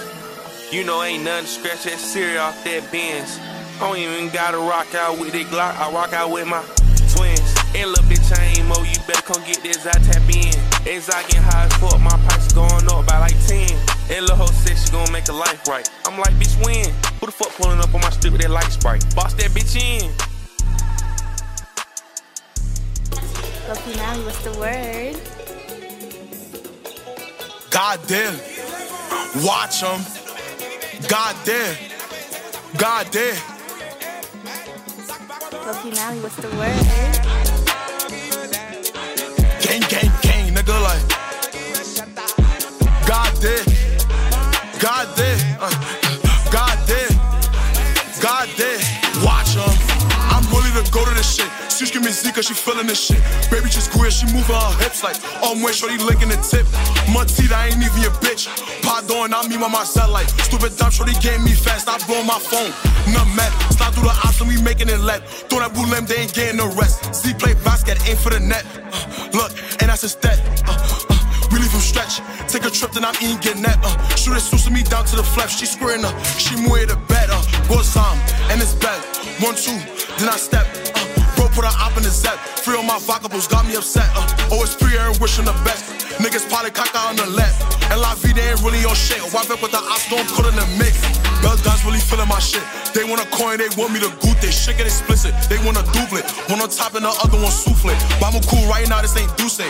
You know ain't nothing to scratch that serial off that Benz. I don't even gotta rock out with that Glock, I rock out with my twins. And little bitch, I ain't mo, you better come get this, I tap in. As I get high as fuck, my price going up by like 10. And little hoe said she gon' make a life right. I'm like, bitch, when? Who the fuck pulling up on my strip with that light sprite? Boss that bitch in. Now, what's the word? God damn. Watch him. God damn. God damn. Now, what's the word? Gang, gang, gang, nigga, like. God damn. God damn. Uh, God damn. God damn. Go to this shit. She's giving me Z cause she feeling this shit. Baby just queer, she moving her hips like oh when shorty licking the tip. Montita, I ain't even your bitch. Pardon, I mean by myself like stupid dumb shorty gave me fast. I blow my phone. None met. Slide through the option, we making it left. Throw that blue limb, they ain't getting the rest. Z play basket, aim for the net. Uh, look, and that's a stat. Uh, uh, we leave him stretch. Take a trip, then I'm eating get net. Uh, shoot it, suits me down to the flesh. She squaring up, she move the bed. Uh, go some, and it's bad. One, two, then I step. Uh, bro, put an op in the zep. Free on my vocables, got me upset. Uh, always free and wishing the best. Niggas probably caca on the left. And La Vida ain't really on shit. Why back with the ops, don't put in the mix. Bell guys really feeling my shit. They want a coin, they want me to goot this. Shit get explicit. They want a duplet. One on top and the other one souffle. But I'm cool right now, this ain't Duce.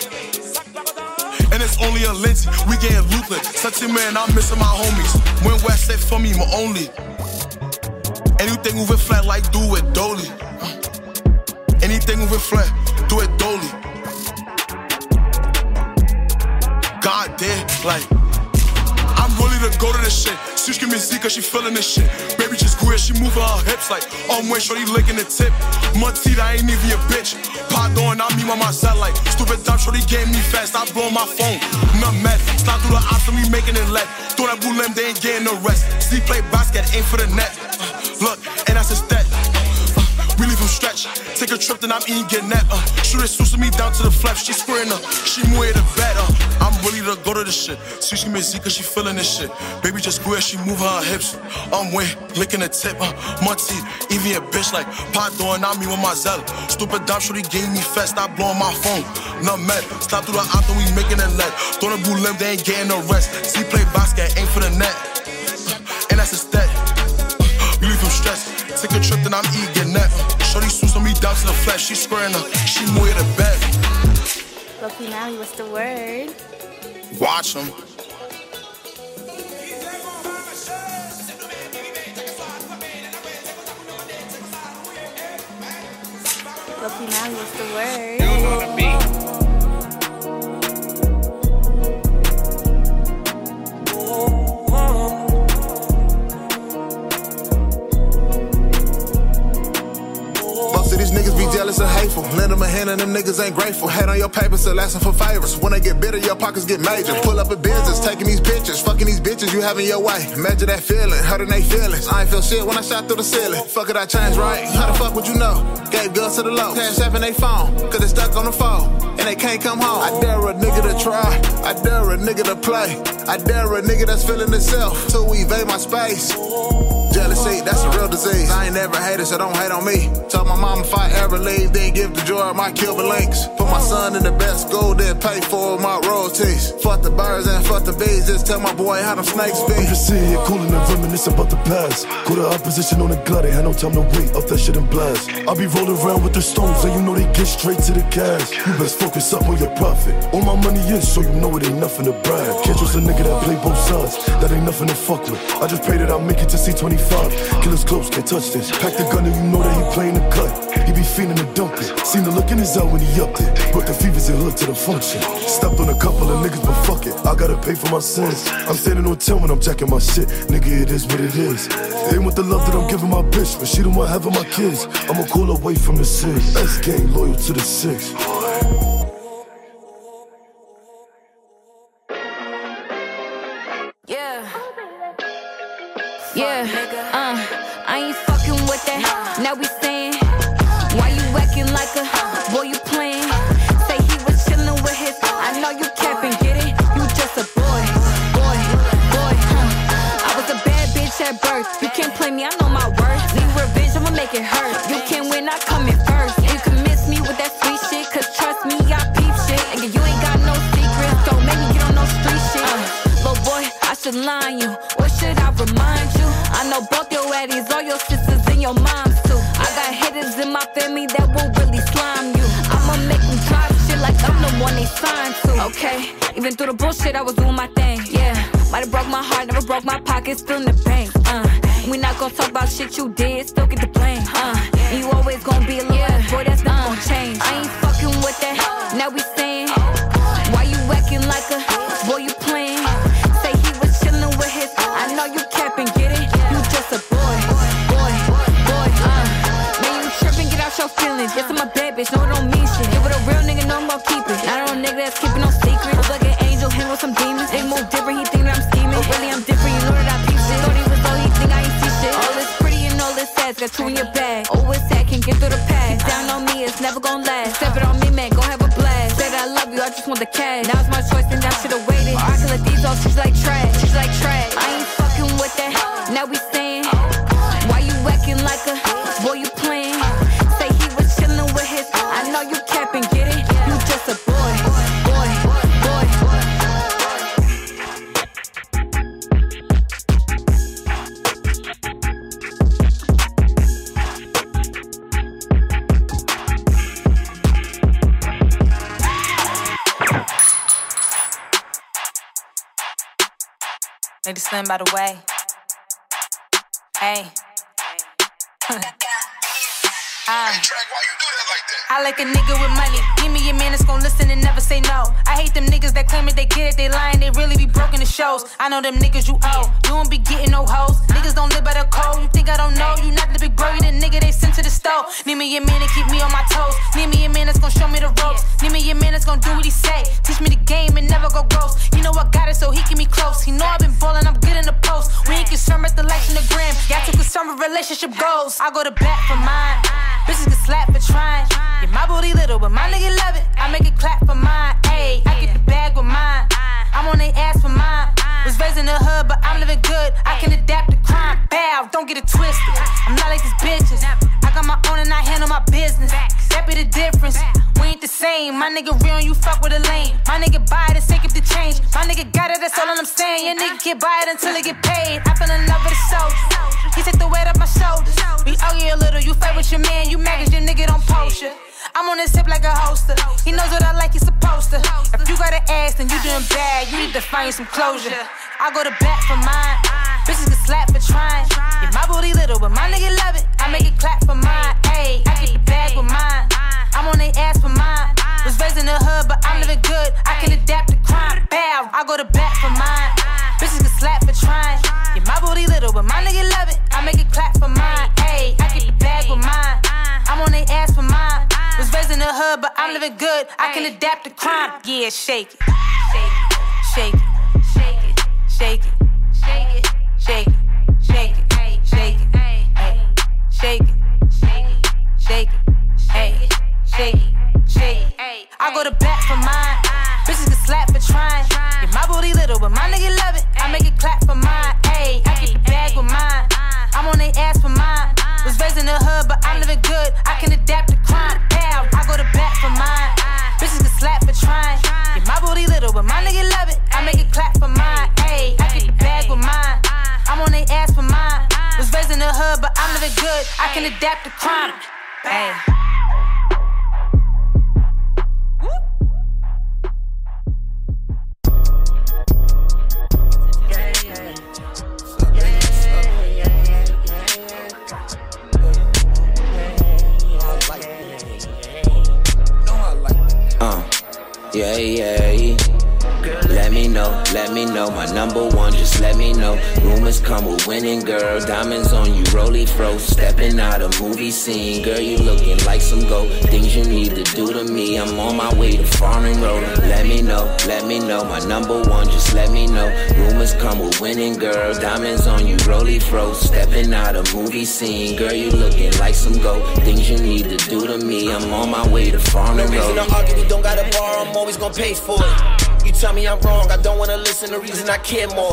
And it's only a Lindsay, we getting ruthless. Such a man, I'm missing my homies. When West said for me, my only. Anything moving flat like do it dolly. Anything moving flat, do it dolly. God damn, like I'm really to go to this shit. She's giving me Z cause she feeling this shit. Baby just queer, she moving her hips like oh when shorty licking the tip. Montita, I ain't even a bitch. Pop Pardon, I mean by myself like stupid dumb shorty gave me fast. I blow my phone. None met. Slide through the option, we making it left. Throw that blue limb, they ain't getting no rest. Z play basket, aim for the net. Look, and that's his stat. Uh, we leave him stretch. Take a trip, then I'm eating get net. Uh, shoot it, suits me down to the flesh. She squaring up, she move the better. Uh, I'm willing to go to this shit. See, she me Z cause she feeling this shit. Baby just queer, she moving her hips. I'm way licking the tip. Uh, Monty, even a bitch like pot doing on me with my zella. Stupid dumb shorty gave me fast. I blowing my phone. Not mad. Stop through the option, we making it let. Throw the blue limb, they ain't getting no rest. See, play basket, ain't for the net. Uh, and that's a stat. We leave him stressed. Take a trip, then I'm eating net. Uh, shorty suits on me down to the flesh. She squaring up, she move the bed. Loki now, what's the word? Watch him. Loki now, what's the word? Most of these niggas be jealous and them niggas ain't grateful. Head on your papers, still asking for favors. When they get bitter, your pockets get major. Pull up a business, taking these pictures, fucking these bitches you having your way. Imagine that feeling, hurting they feelings. I ain't feel shit when I shot through the ceiling. Fuck it, I changed right. How the fuck would you know? Gave guns to the low, cash app in they phone, cause they stuck on the phone. And they can't come home. I dare a nigga to try, I dare a nigga to play. I dare a nigga that's feeling itself we evade my space. Jealousy, that's a real disease. I ain't never hated, so don't hate on me. Tell my mom if I ever leave, then give the joy of my Cuban links. Put my son in the best school, then pay for my royalties. Fuck the birds and fuck the bees, just tell my boy how them snakes be. I'm just sitting here cooling and reminiscing about the past. Call the opposition on the gut, they had no time to wait. Up that shit and blast. I be rolling around with the stones, and you know they get straight to the cash. You best focus up on your profit. All my money is, so you know it ain't nothing to brag. Can't trust a nigga that play both sides, that ain't nothing to fuck with. I just pray that I make it to C25. Killers close, can't touch this. Pack the gun and you know that he playing the cut. He be feeling to dump it. Seen the look in his eye when he upped it. Brought the fevers and hood to the function. Stepped on a couple of niggas, but fuck it. I gotta pay for my sins. I'm standing on 10 when I'm jacking my shit. Nigga, it is what it is. They want the love that I'm giving my bitch, but she don't want having my kids. I'ma call away from the six. S gang loyal to the six. Yeah. Uh, I ain't fucking with that. Now we saying, why you acting like a boy? You playing? Say he was chilling with his. I know you capping, get it? You just a boy, boy, boy. Huh. I was a bad bitch at birth. You can't play me. I know my worth. Need revenge, I'ma make it hurt. You can't win, I come in first. You can miss me with that sweet shit, cause trust me, I peep shit. And you ain't got no secrets, so maybe you don't know street shit. Uh, little boy, I should line you. Signed to. Okay, even through the bullshit, I was doing my thing. Yeah, might have broke my heart, never broke my pocket, still in the bank. Uh, we not gonna talk about shit you did, still get the blame. Want the cash. Now it's my choice, and I should've waited. I can let these all. She's like trash. By the way. Hey. Uh, I like a nigga with money. Give me a man that's gon' listen and never say no. I hate them niggas that claim it, they get it, they lying, they really be broken the shows. I know them niggas you owe. You don't be getting no hoes. Niggas don't live by the code. You think I don't know? You not the big bro, you the nigga they sent to the stove. Need me a man to keep me on my toes. Need me a man that's gon' show me the ropes. Need me a man that's gon' do what he say. Teach me the game and never go ghost. You know I got it, so he keep me close. He know I've been ballin', I'm good in the post. We ain't concerned with the likes on the gram. Y'all too concerned with relationship goals. I go to bat for mine. Bitches get slapped for trying. Yeah, my booty little, but my nigga love it. I make it clap for mine. Ayy, I get the bag with mine. I'm on they ass for mine. Was raised in the hood, but I'm living good. I can adapt to crime. Bow, don't get it twisted. I'm not like these bitches. I got my own and I handle my business. That be the difference. We ain't the same. My nigga real and you fuck with a lame. My nigga buy it and take it the change. My nigga got it, that's all I'm saying. Your nigga can't buy it until it get paid. I fell in love with a soldier. He take the weight off my shoulders. We argue a little, you fight with your man, you mad 'cause your nigga don't post ya. I'm on this hip like a holster. He knows what I like, he's supposed to. If you got an ass, then you doing bad. You need to find some closure. I go to bat for mine. Bitches get slapped for trying. Yeah, my booty little, but my nigga love it. I make it clap for mine. Ayy, I get the bag with mine. I'm on they ass for mine. Was raised in the hood, but I'm living good. I can adapt to crime. Bow, I go to bat for mine. Bitches get slapped for trying. Yeah, my booty little, but my nigga love it. I make it clap for mine. Ayy, I get the bag with mine. I'm on they ass for mine. Was raised in the hood, hood, but I'm living good. I can adapt to crime. Yeah, shake it. Shake it. Shake it. Shake it. Shake it. Shake it. Shake it. Shake it. Shake it. Shake it. Shake it. Hey. Shake it. Shake it. I go to bat for mine. Bitches get slapped for trying. Yeah, my booty little, but my nigga love it. I make it clap for mine. Ayy, I get bag with mine. I'm on they ass for mine. Was raised in the hood, but I'm living good. I can adapt to crime. Yeah, I go to bat for mine. Bitches get slapped for trying. Yeah, my booty little, but my nigga love it. I make it clap for mine. Ayy, I get the bag with mine. I'm on they ass for mine. Was raised in the hood, but I'm living good. I can adapt to crime. Ayy. Uh, yeah, yeah. Let me know, let me know. My number one, just let me know. Rumors come with winning, girl. Diamonds on you, roly fro. Stepping out a movie scene, girl. You looking like some gold. Things you need to do to me. I'm on my way to Foreign Road. Let me know, let me know. My number one, just let me know. Rumors come with winning, girl. Diamonds on you, roly fro. Stepping out a movie scene, girl. You looking like some gold. Things you need to do to me. I'm on my way to Foreign No reason to argue, we don't gotta borrow, I'm always gonna pay for it. You tell me I'm wrong, I don't wanna listen, the reason I care more.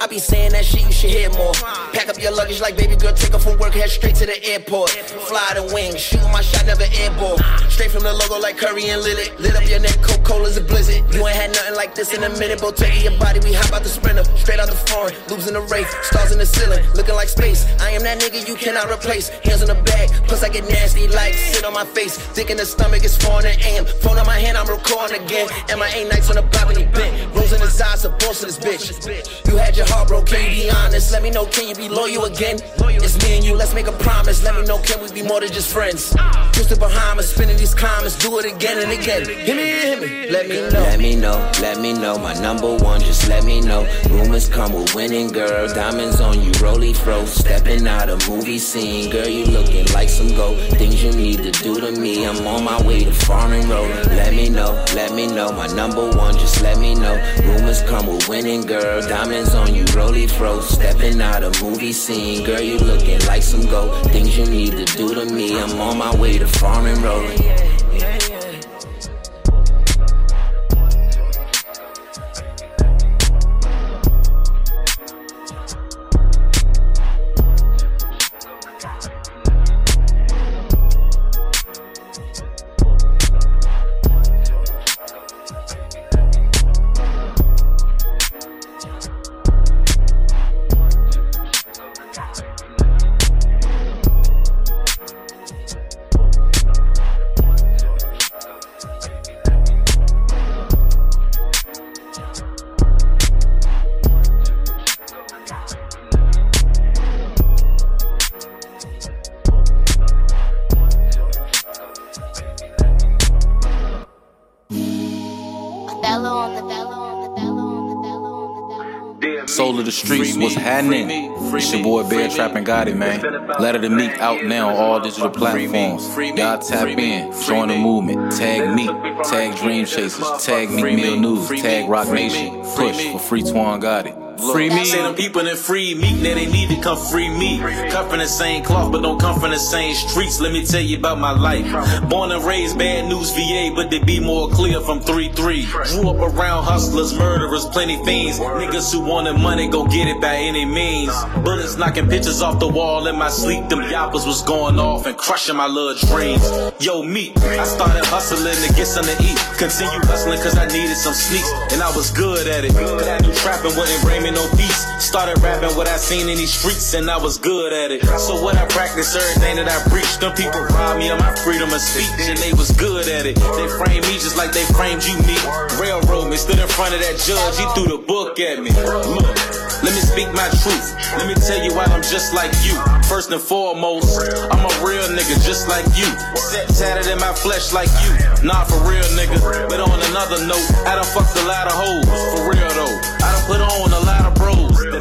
I be saying that shit, you should hear more. Pack up your luggage like baby girl, take her from work, head straight to the airport. Fly the wings, shoot my shot, never airball. Straight from the logo like Curry and Lillard. Lit up your neck, Coca Cola's a blizzard. You ain't had nothing like this in a minute, take your body, we hop out the sprinter. Straight out the foreign, loops in the race, stars in the ceiling, looking like space. I am that nigga you cannot replace. Hands on the bag, plus I get nasty like sit on my face. Dick in the stomach is foreign and AM. Phone on my hand, I'm recording again. And my A nights on the block when you bent. Rose in his eyes, a boss of this bitch. You had your heart broke, can you be honest? Let me know, can you be loyal again? It's me and you, let's make a promise. Let me know, can we be more than just friends? Just the Bahamas, spinning these comments, do it again and again. Hit me, hit me, let me know. Let me know, let me know. My number one, just let me know. Rumors come with winning, girl. Diamonds on you, roly fro. Stepping out a movie scene, girl. You looking like some gold. Things you need to do to me. I'm on my way to Foreign Road. Let me know, let me know. My number one, just let me know. Rumors come with winning, girl. Diamonds on you, roly fro. Stepping out a movie scene, girl. You looking like some gold. Things you need to do to me. I'm on my way to Foreign Road. Happening? It's your boy Bear Trapping Got it, man. Letter to Meek out now on all digital platforms. Y'all tap in, join the movement. Tag me, tag Dream Chasers, tag Meek Mill News, tag Roc Nation. Push for Free Twan Got Free me. Say them people that free me, now they need to come free me. Cut from the same cloth, but don't come from the same streets. Let me tell you about my life. Born and raised, bad news VA, but they be more clear from 3-3. Grew up around hustlers, murderers, plenty fiends. Niggas who wanted money, go get it by any means. Bullets knocking pictures off the wall in my sleep. Them yappers was going off and crushing my little dreams. Yo, me, I started hustling to get something to eat. Continue hustling cause I needed some sneaks, and I was good at it. But I knew trapping wouldn't bring me no peace. Started rapping what I seen in these streets, and I was good at it. So what I practice, everything that I preach, them people robbed me of my freedom of speech, and they was good at it. They framed me just like they framed you, me. Railroad me, stood in front of that judge, he threw the book at me. Look, let me speak my truth. Let me tell you why I'm just like you. First and foremost, I'm a real nigga just like you. Set tatted in my flesh like you. Nah, for real, nigga. But on another note, I done fucked a lot of hoes. For real though, I done put on a lot of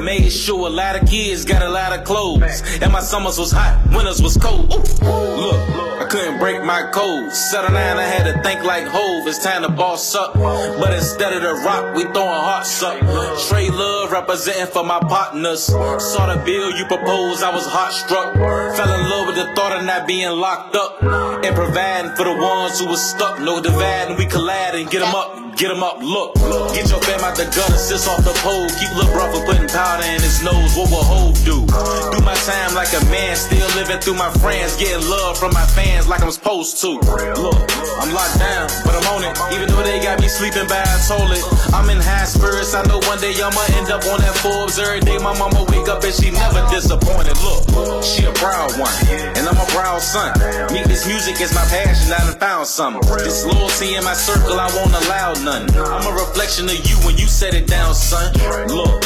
made sure a lot of kids got a lot of clothes. And my summers was hot, winters was cold. Look, I couldn't break my code. Settle down, I had to think like Hov. It's time to boss up. But instead of the rock, we throwing hearts up. Trey Love representing for my partners. Saw the bill you proposed, I was heart struck. Fell in love with the thought of not being locked up. And providing for the ones who was stuck. No dividing, we collide and get them up. Get them up, look. Get your fam out the gutter, sis off the pole. Keep Lil' Bro from putting powder in his nose. What will Hov do? Do my time like a man, still living through my friends. Getting love from my fans like I'm supposed to. Look, I'm locked down, but I'm on it. Even though they got me sleeping by a toilet. I'm in high spirits, I know one day I'ma end up on that Forbes. Every day my mama wake up and she never disappointed. Look, she a proud one, and I'm a proud son. Meet this music is my passion, I done found something. This loyalty in my circle, I won't allow none. I'm a reflection of you when you set it down, son. Look,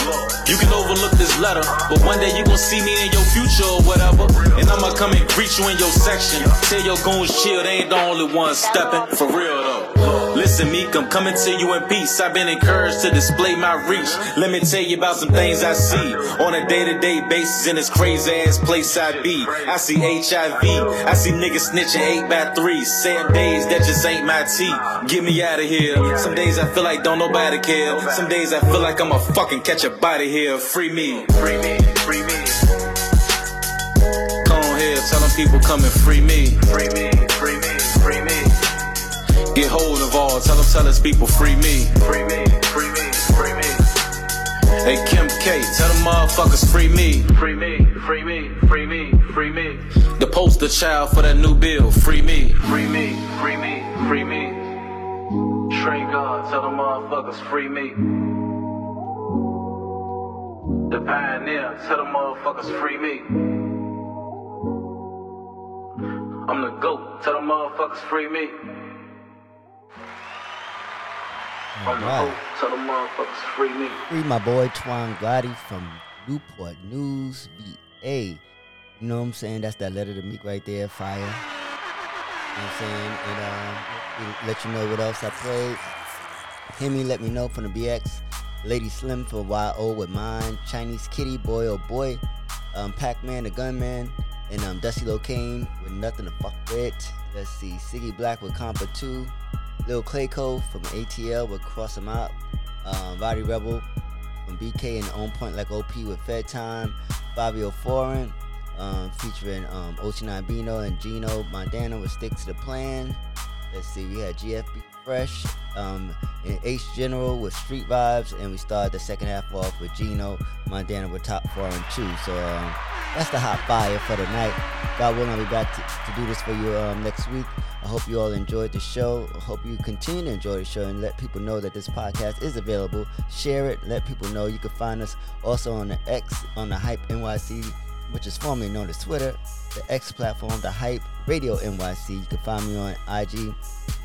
you can overlook this letter, but one day you gon' see me in your future or whatever. And I'ma come and greet you in your section. Tell your goons chill, they ain't the only ones stepping. For real though. Listen, Meek, I'm coming to you in peace. I've been encouraged to display my reach. Let me tell you about some things I see on a day to day basis in this crazy ass place I be. I see HIV, I see niggas snitching 8 by 3 Sad days that just ain't my tea. Get me out of here. Some days I feel like don't nobody care. Some days I feel like I'ma fucking catch a body here. Free me, free me, free me. Come on here, tell them people come and. Free me, free me, free me. Get hold of all, tell them, tell us people free me. Free me, free me, free me. Hey Kim K, tell them motherfuckers free me. Free me, free me, free me, free me. The poster child for that new bill, free me. Free me, free me, free me. Trey God, tell them motherfuckers free me. The pioneer, tell them motherfuckers free me. I'm the GOAT, tell them motherfuckers free me. The Alright. GOAT, tell them motherfuckers free me. Free my boy Twan Gotti from Newport News, VA. You know what I'm saying? That's that letter to Meek right there, fire. You know what I'm saying? And uh, let you know what else I played. Hemi let me know from the BX. Lady Slim for YO with mine. Chinese Kitty, boy oh boy. Um, Pac-Man the Gunman. And um, Dusty Locane with Nothing to Fuck With. Let's see. Siggy Black with Compa 2. Lil Clayco from ATL with Cross 'em Out. Um, Body Rebel from BK and On Point Like OP with Fed Time. Fabio Foreign um, featuring um, Ocean and Gino Montana with Stick to the Plan. Let's see, we had GFB Fresh um, and H General with Street Vibes, and we started the second half off with Gino Montana with Top and Two. So um, that's the hot fire for the night. God willing, I'll be back to, to do this for you um, next week. I hope you all enjoyed the show. I hope you continue to enjoy the show and let people know that this podcast is available. Share it, let people know. You can find us also on the X, on the Hype NYC, which is formerly known as Twitter, the X platform, the Hype Radio NYC. You can find me on IG,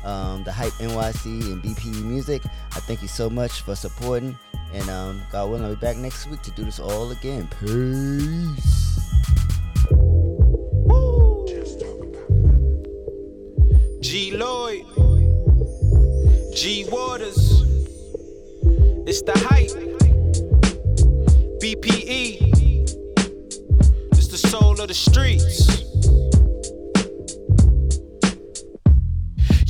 um, the Hype NYC and BPE Music. I thank you so much for supporting. And um, God willing, I'll be back next week to do this all again. Peace. G Lloyd, G Waters, it's the hype. BPE, soul of the streets.